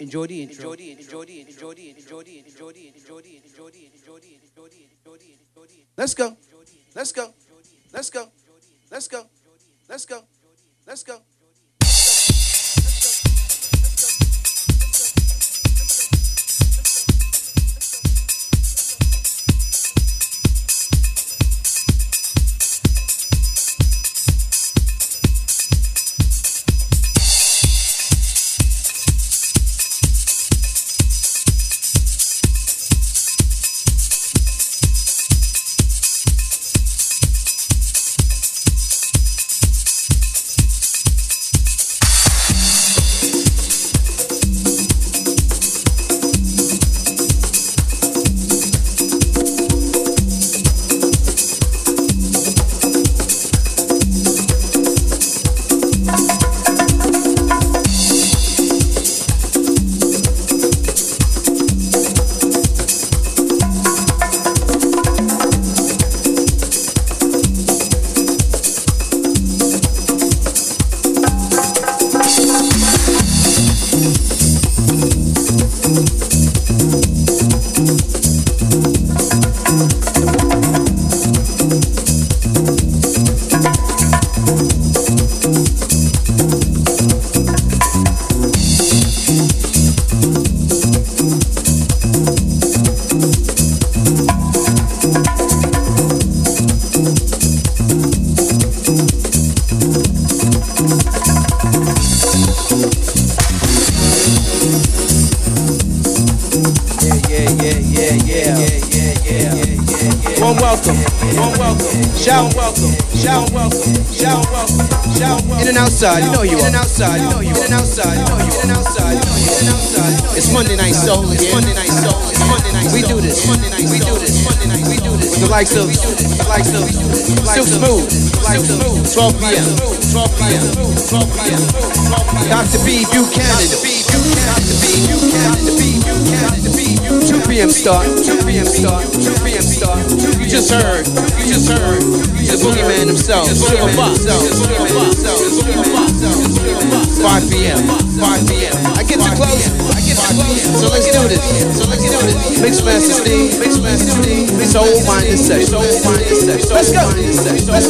Enjoy the intro. Let's go. Let's go. Let's go. Let's go. Let's go. Let's go. Let's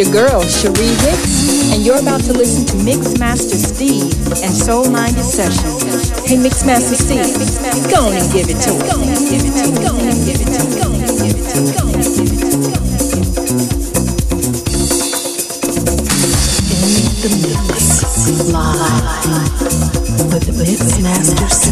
your girl, Cherie Hicks, and you're about to listen to Mixmaster Steve and Soul Minded Sessions. Hey, Mixmaster Steve, go on and give it to him. Go on and give it to him. Go on and give it to him. Go on and give it to him. Go on and give it to him. In the mix, live with Mixmaster Steve.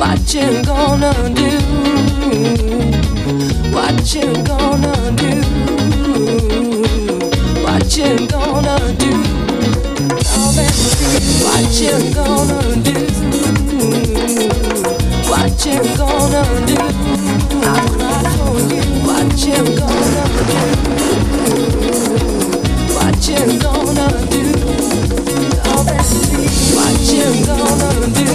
What you gonna do? What you gonna do? What you gonna do? What you gonna do? What you gonna do? I'm not for you. What you gonna do? What you gonna do? What you gonna do?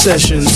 Sessions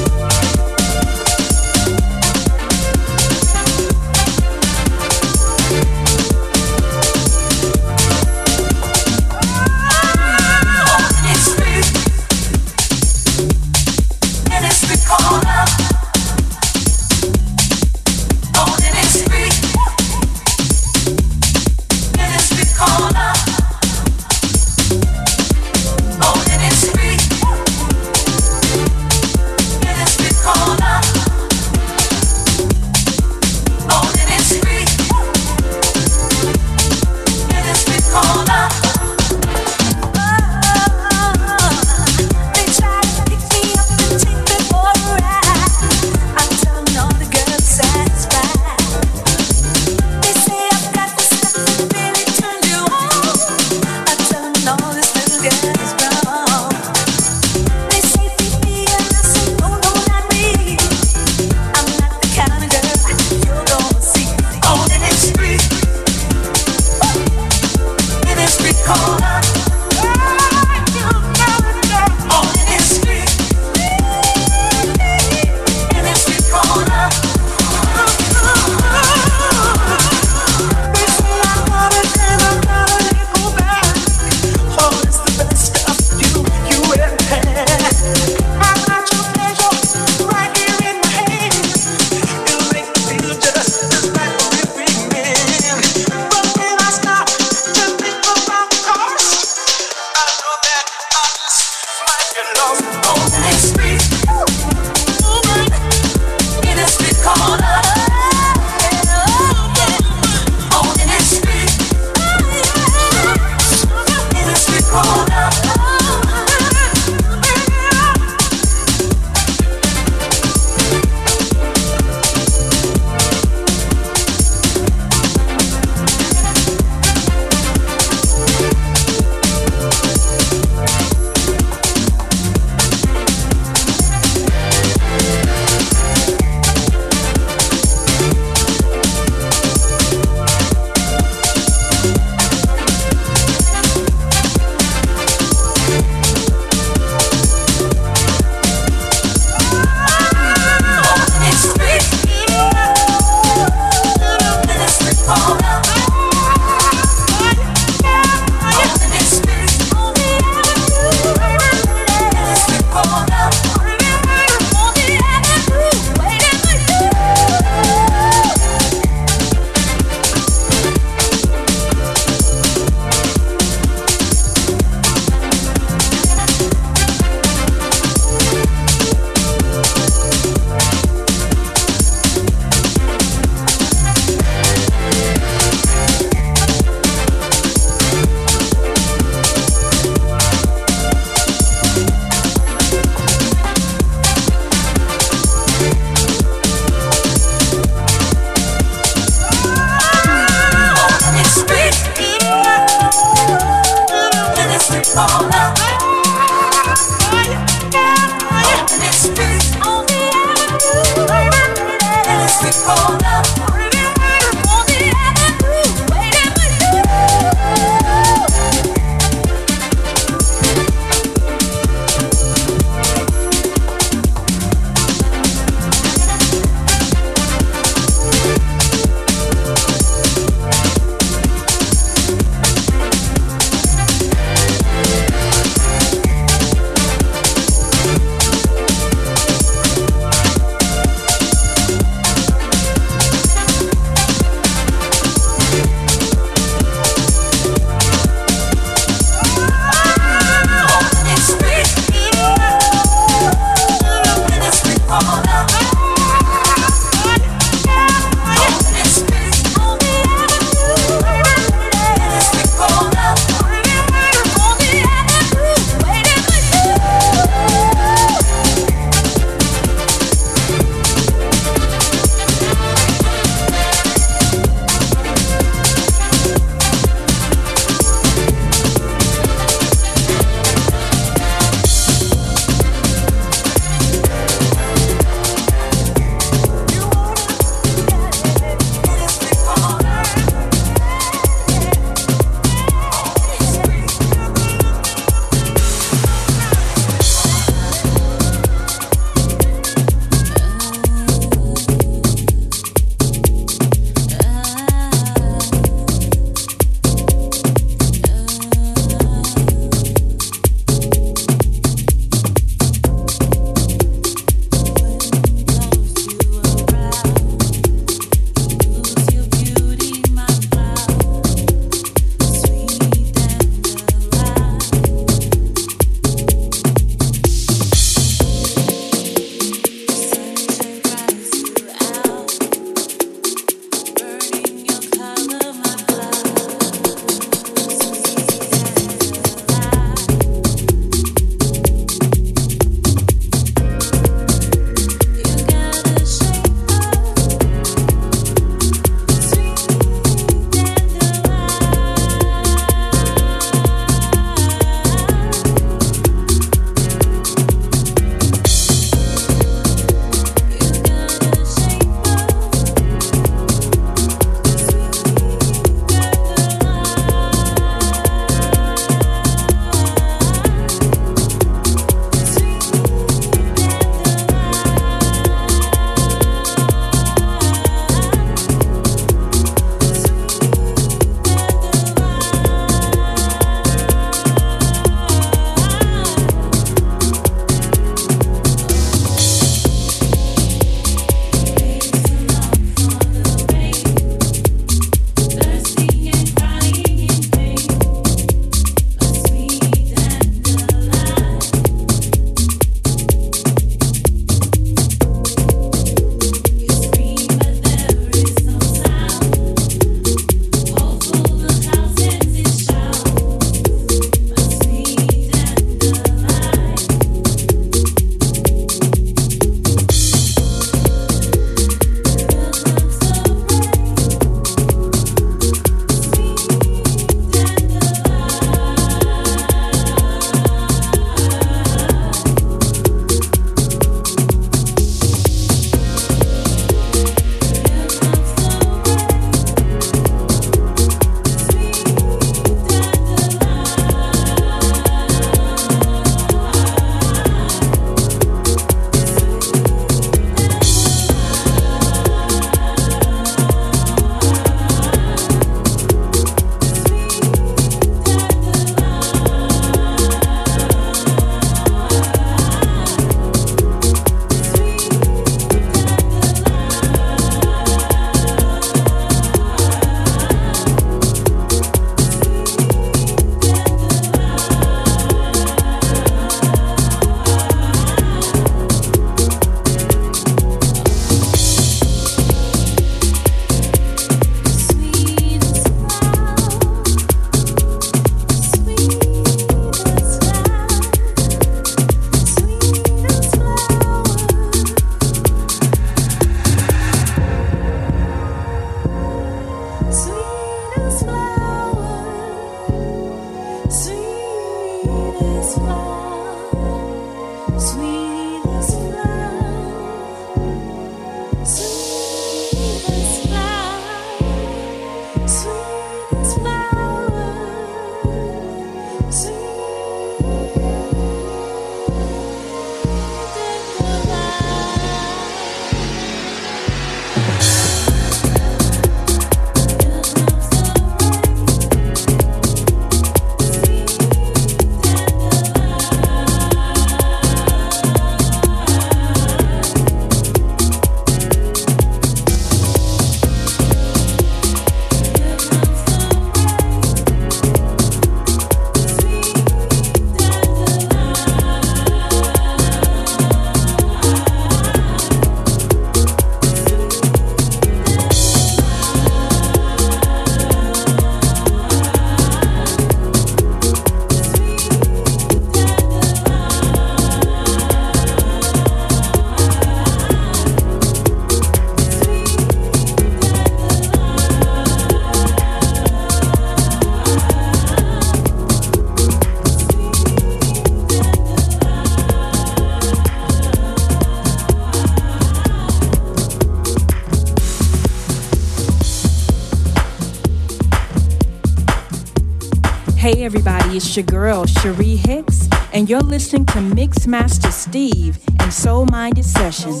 Everybody, it's your girl Cherie Hicks, and you're listening to Mixmaster Steve and Soul Minded Sessions.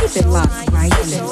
Keep it locked right here.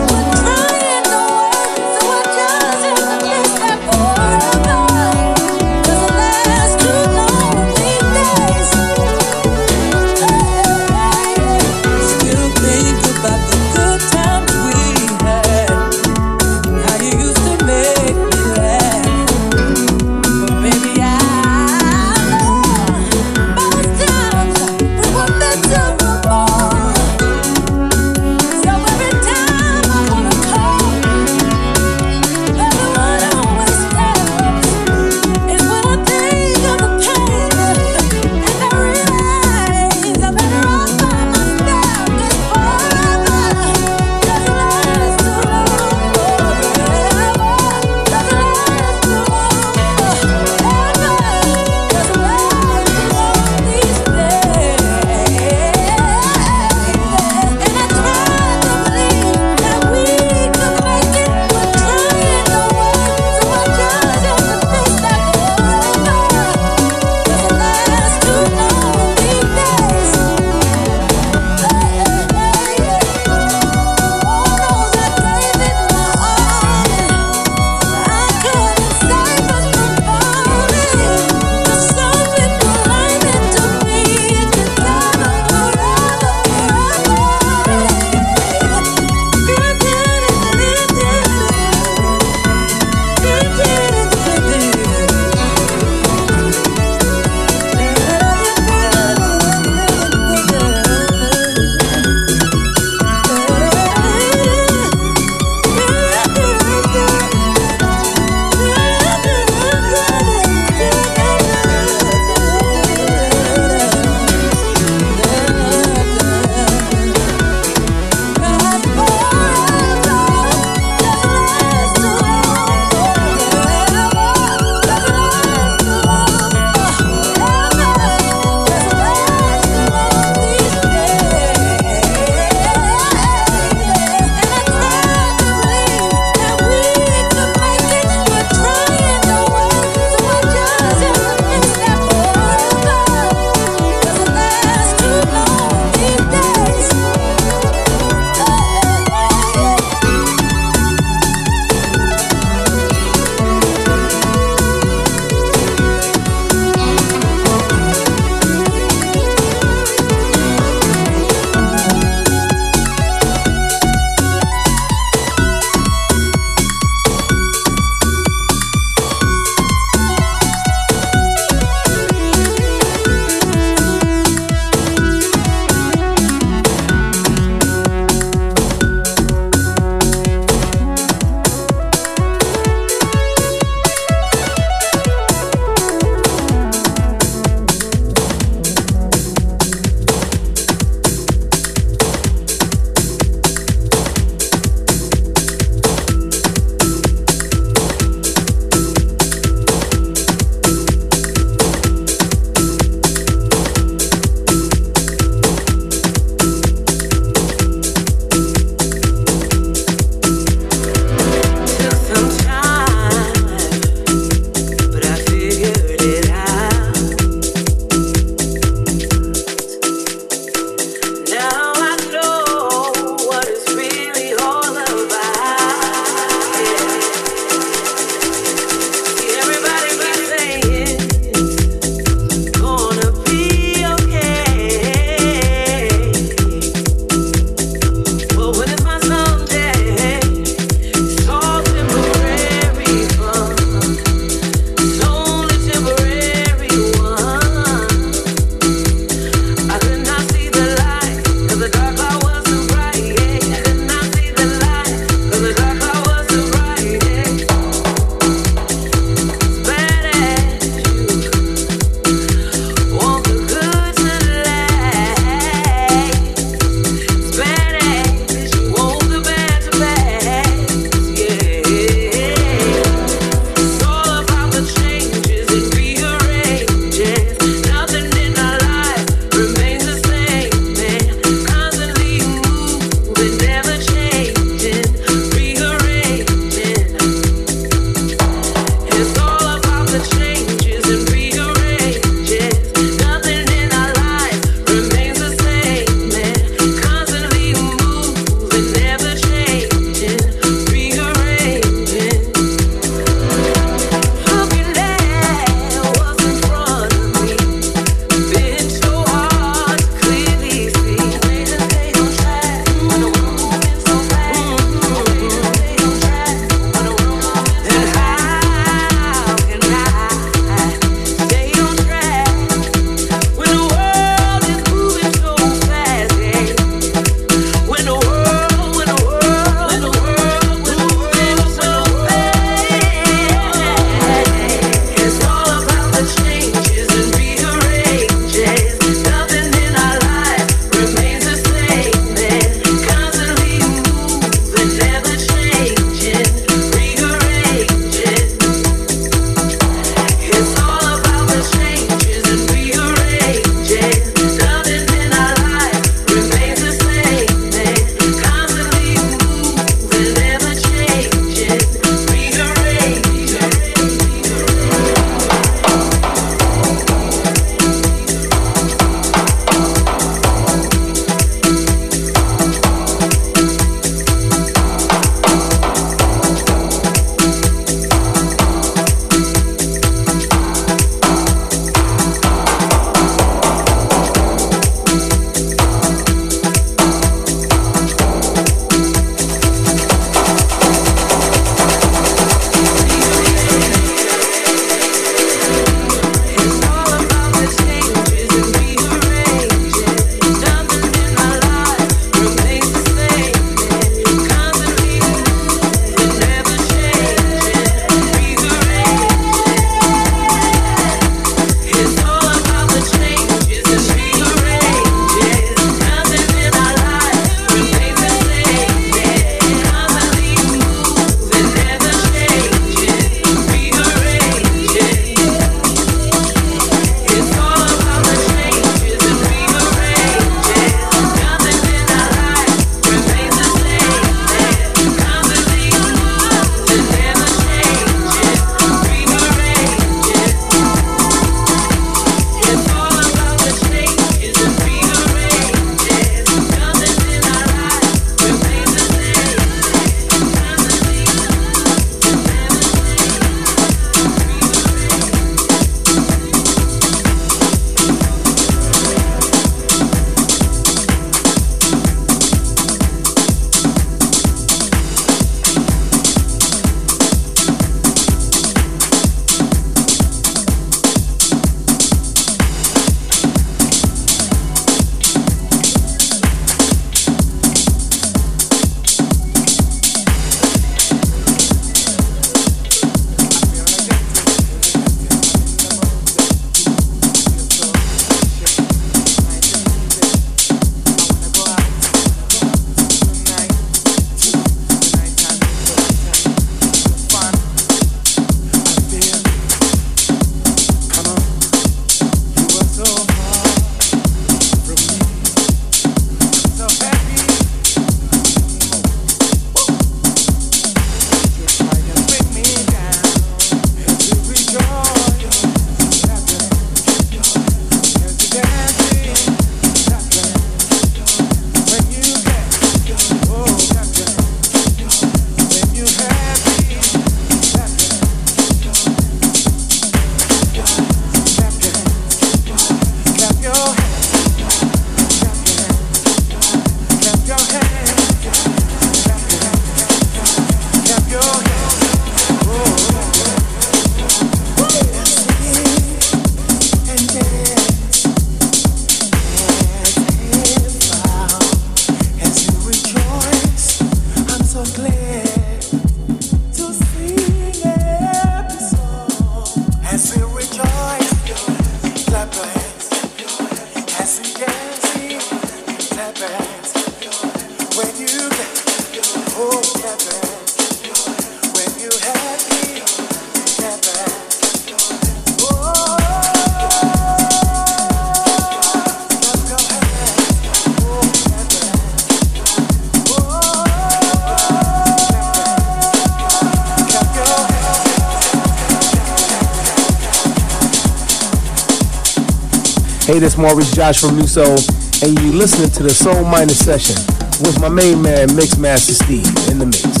This Maurice Josh from New Soul, and you listening to the Soul Minded Session with my main man, Mix Master Steve, in the mix.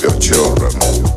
перчером.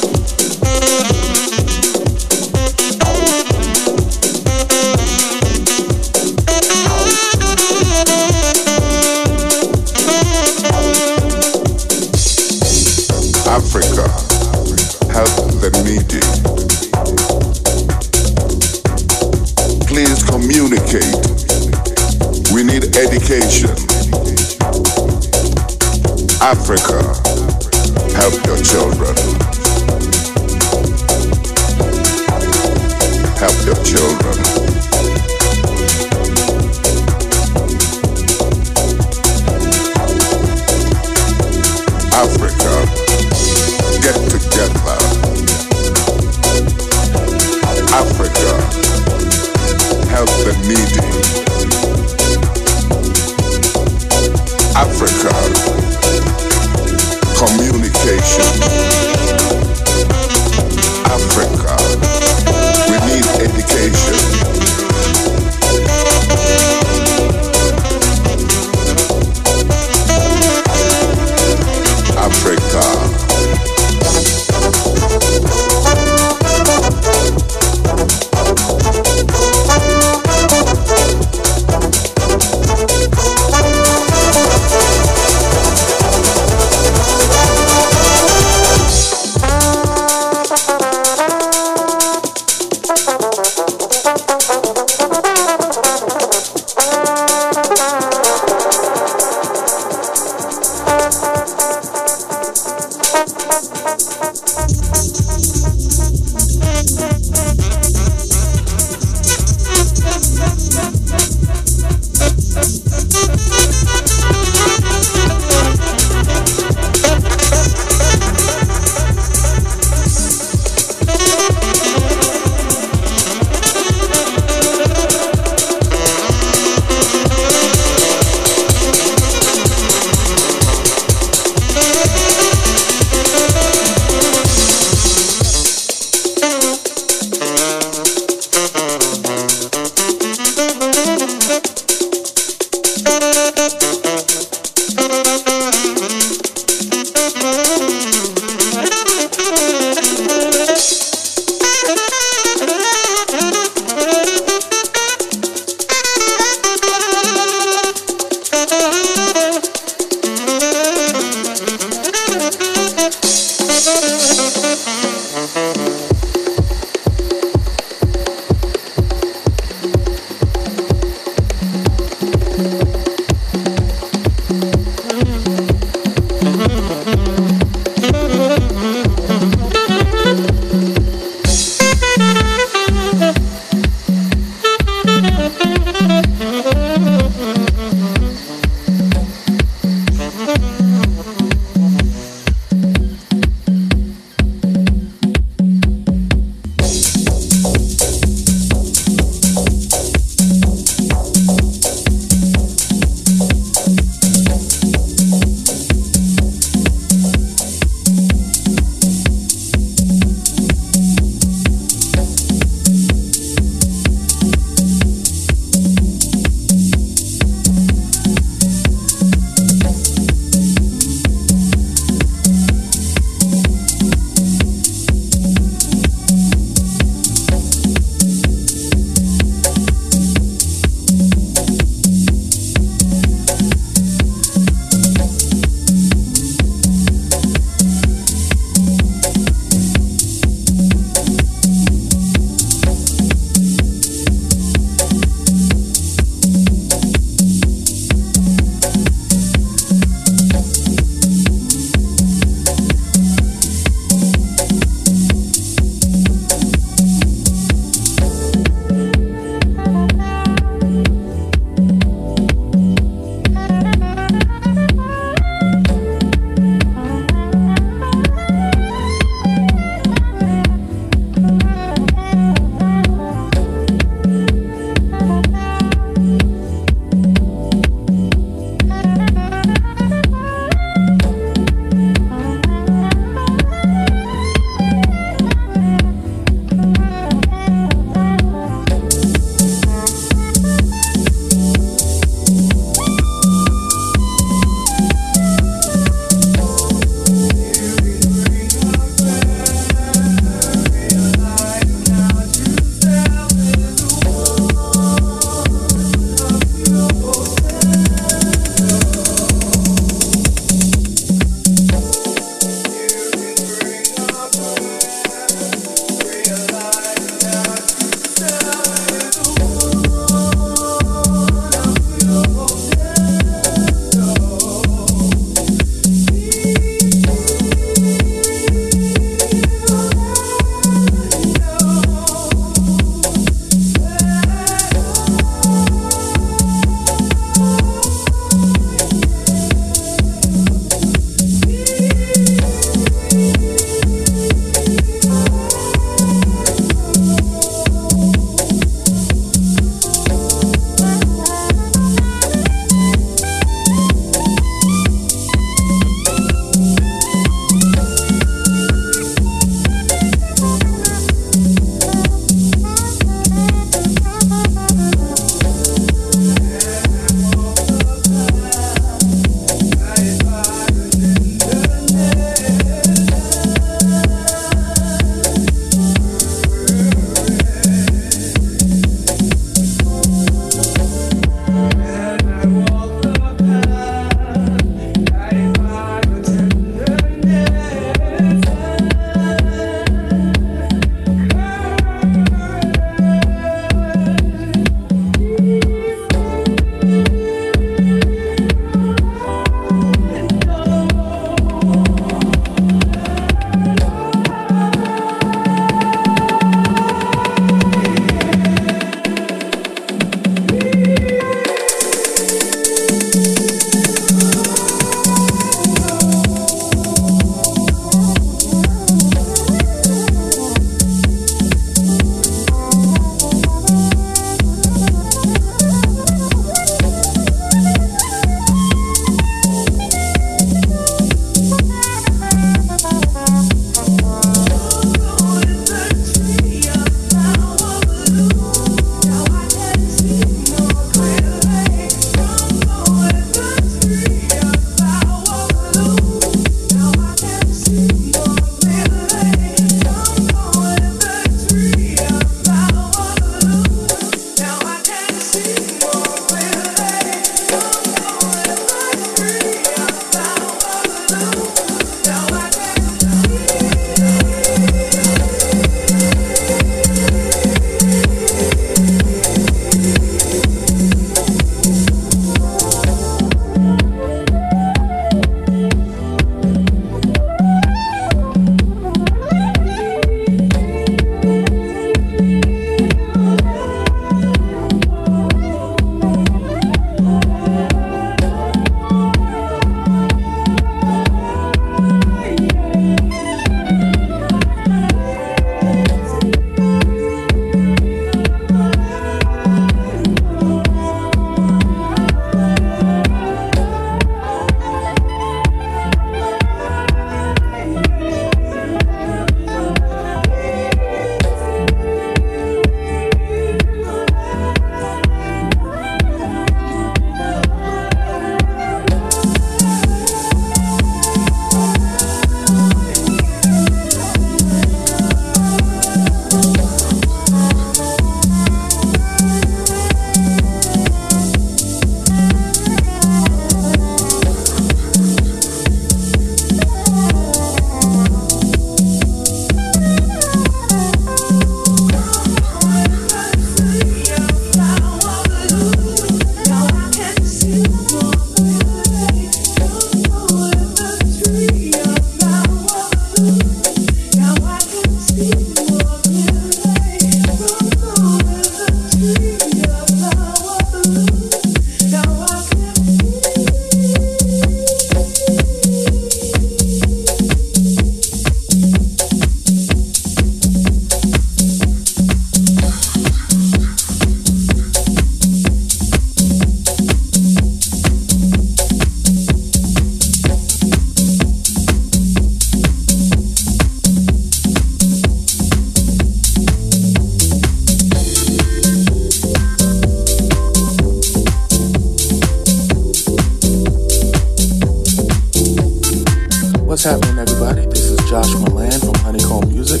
happening, everybody? This is Josh Milan from Honeycomb Music,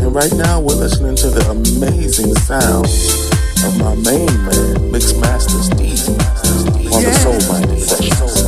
and right now we're listening to the amazing sounds of my main man, Mixmaster Masters D, on the Soul Minded Session.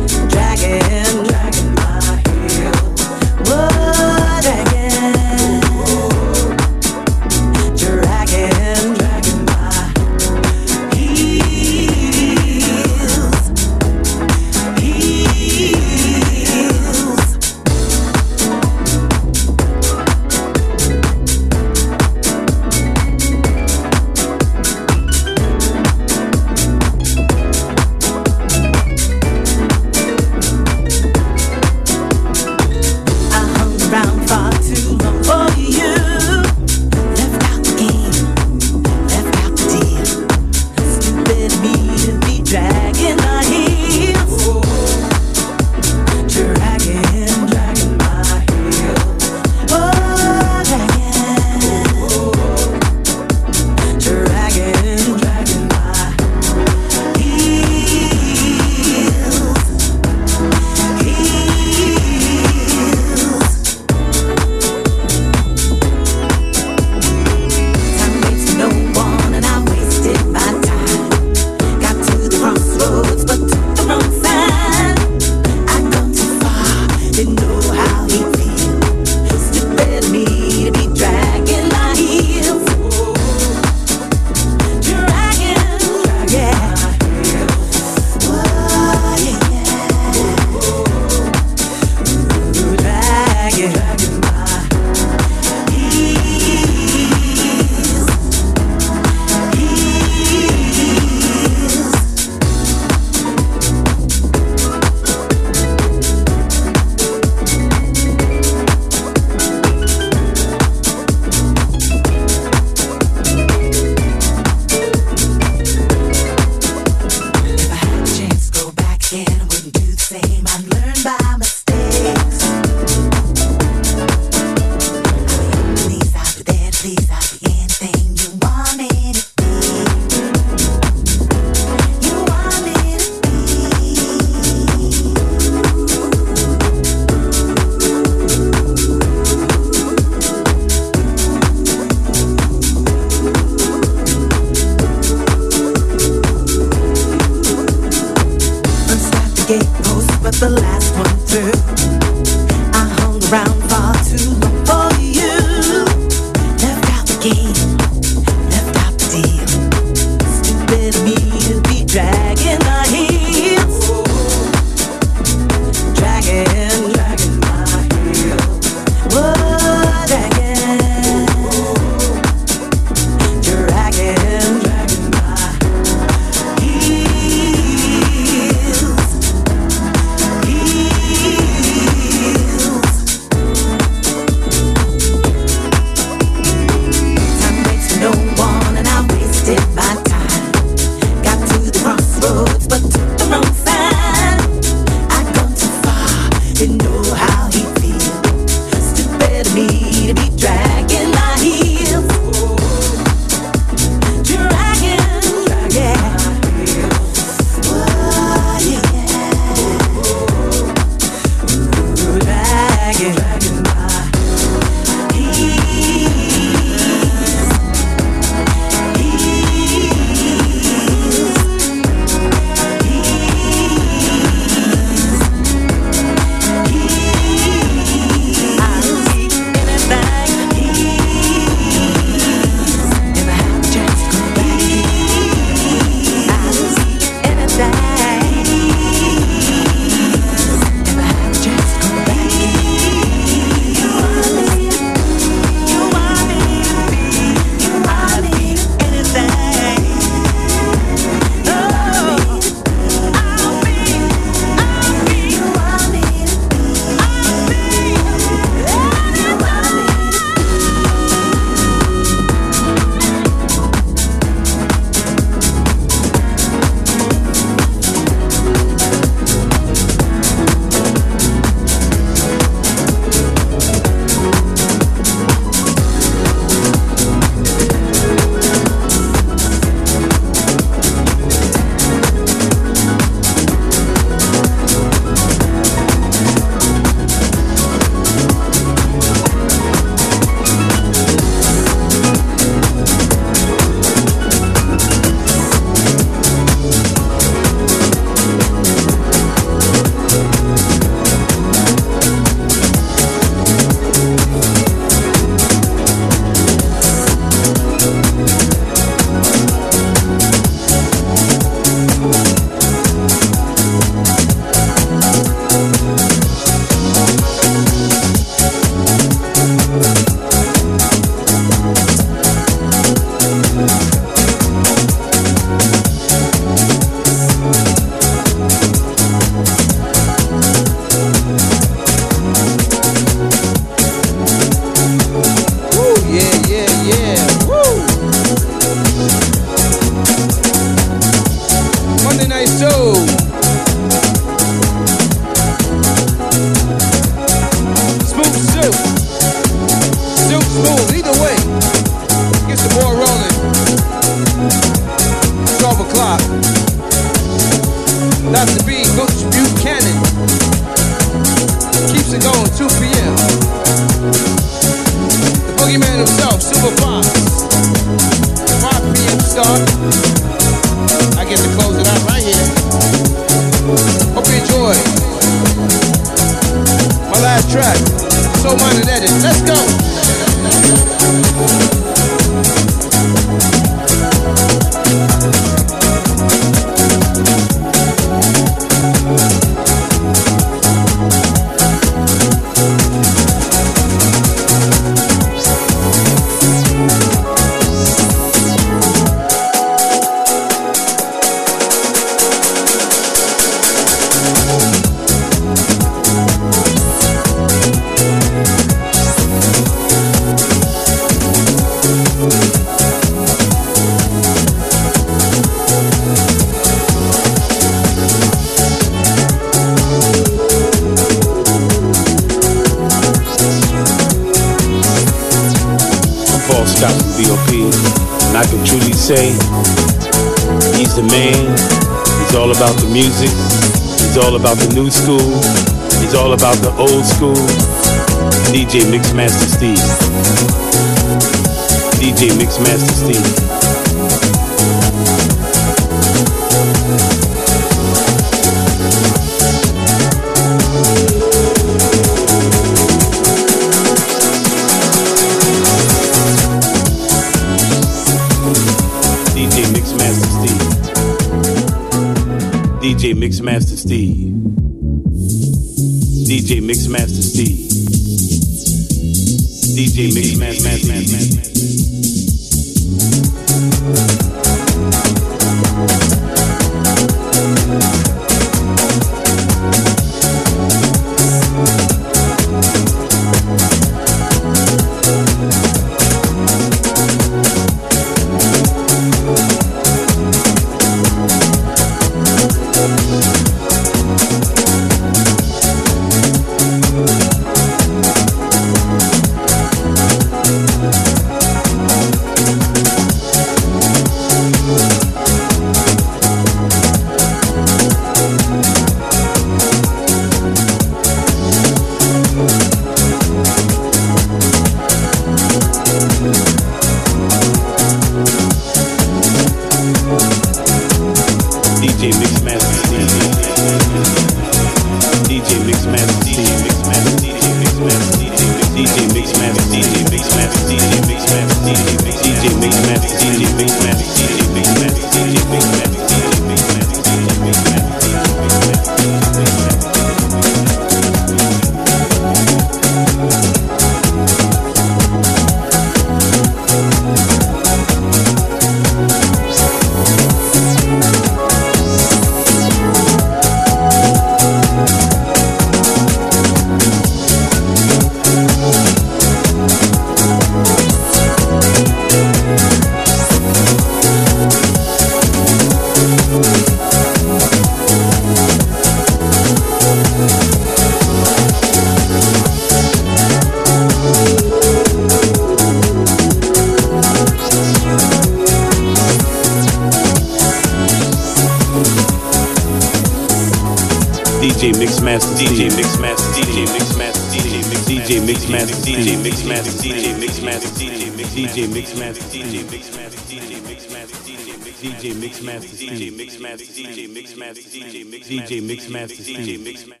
Mixmaster Steve.